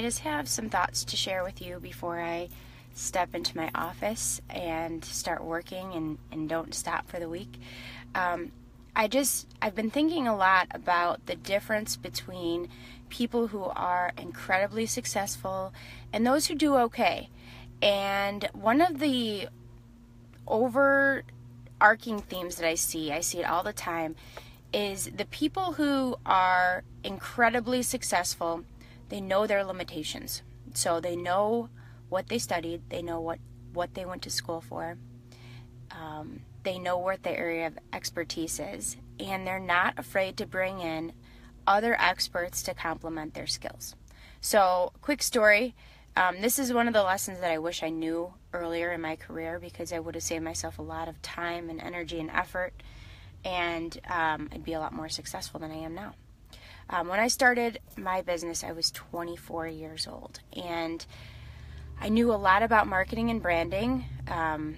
I just have some thoughts to share with you before I step into my office and start working and, and don't stop for the week. Um, I just, I've been thinking a lot about the difference between people who are incredibly successful and those who do okay. And one of the overarching themes that I see, I see it all the time, is the people who are incredibly successful, they know their limitations. So they know what they studied, they know what, what they went to school for, um, they know what their area of expertise is, and they're not afraid to bring in other experts to complement their skills. So, quick story um, this is one of the lessons that I wish I knew earlier in my career because I would have saved myself a lot of time and energy and effort, and um, I'd be a lot more successful than I am now. Um, when I started my business, I was 24 years old, and I knew a lot about marketing and branding. Um,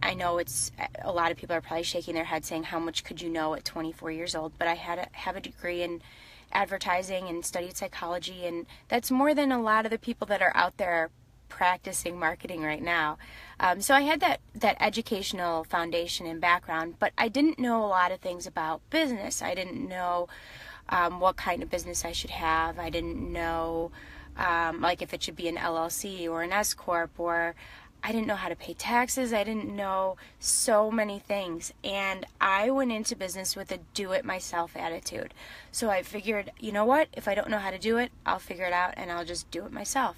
I know it's a lot of people are probably shaking their head saying, "How much could you know at 24 years old?" But I had a, have a degree in advertising and studied psychology, and that's more than a lot of the people that are out there practicing marketing right now. Um, so I had that that educational foundation and background, but I didn't know a lot of things about business. I didn't know um, what kind of business I should have. I didn't know um, like if it should be an LLC or an S corp or I didn't know how to pay taxes. I didn't know so many things. And I went into business with a do it myself attitude. So I figured, you know what? If I don't know how to do it, I'll figure it out and I'll just do it myself.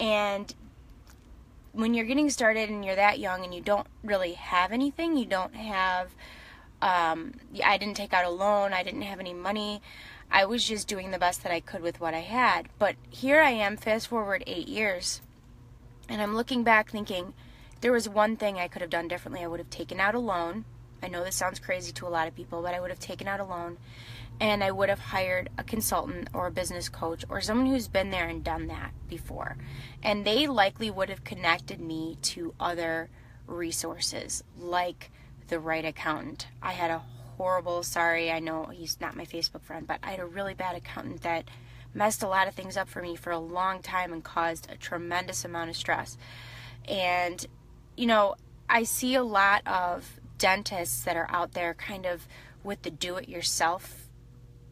And when you're getting started and you're that young and you don't really have anything, you don't have, um, I didn't take out a loan, I didn't have any money. I was just doing the best that I could with what I had. But here I am, fast forward eight years, and I'm looking back thinking, there was one thing I could have done differently. I would have taken out a loan. I know this sounds crazy to a lot of people, but I would have taken out a loan and I would have hired a consultant or a business coach or someone who's been there and done that before. And they likely would have connected me to other resources like the right accountant. I had a horrible, sorry, I know he's not my Facebook friend, but I had a really bad accountant that messed a lot of things up for me for a long time and caused a tremendous amount of stress. And, you know, I see a lot of dentists that are out there kind of with the do it yourself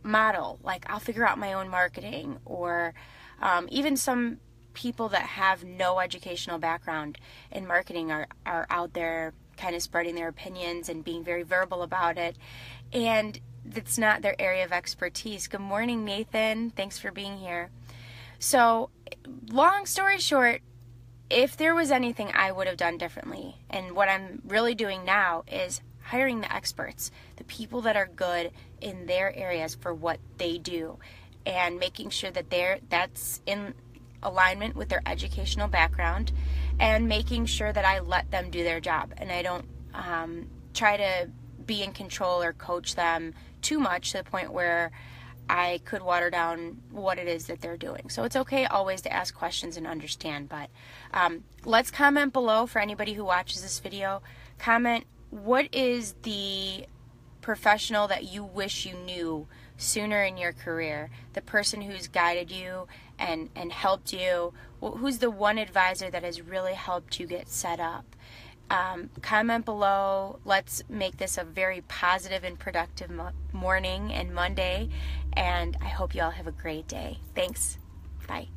model. Like, I'll figure out my own marketing, or um, even some people that have no educational background in marketing are, are out there kind of spreading their opinions and being very verbal about it. And that's not their area of expertise. Good morning, Nathan. Thanks for being here. So, long story short, if there was anything I would have done differently, and what I'm really doing now is hiring the experts, the people that are good in their areas for what they do, and making sure that they're that's in alignment with their educational background, and making sure that I let them do their job and I don't um, try to be in control or coach them too much to the point where I could water down what it is that they're doing. So it's okay always to ask questions and understand. But um, let's comment below for anybody who watches this video. Comment what is the professional that you wish you knew sooner in your career? The person who's guided you and, and helped you? Who's the one advisor that has really helped you get set up? Um, comment below. Let's make this a very positive and productive mo- morning and Monday. And I hope you all have a great day. Thanks. Bye.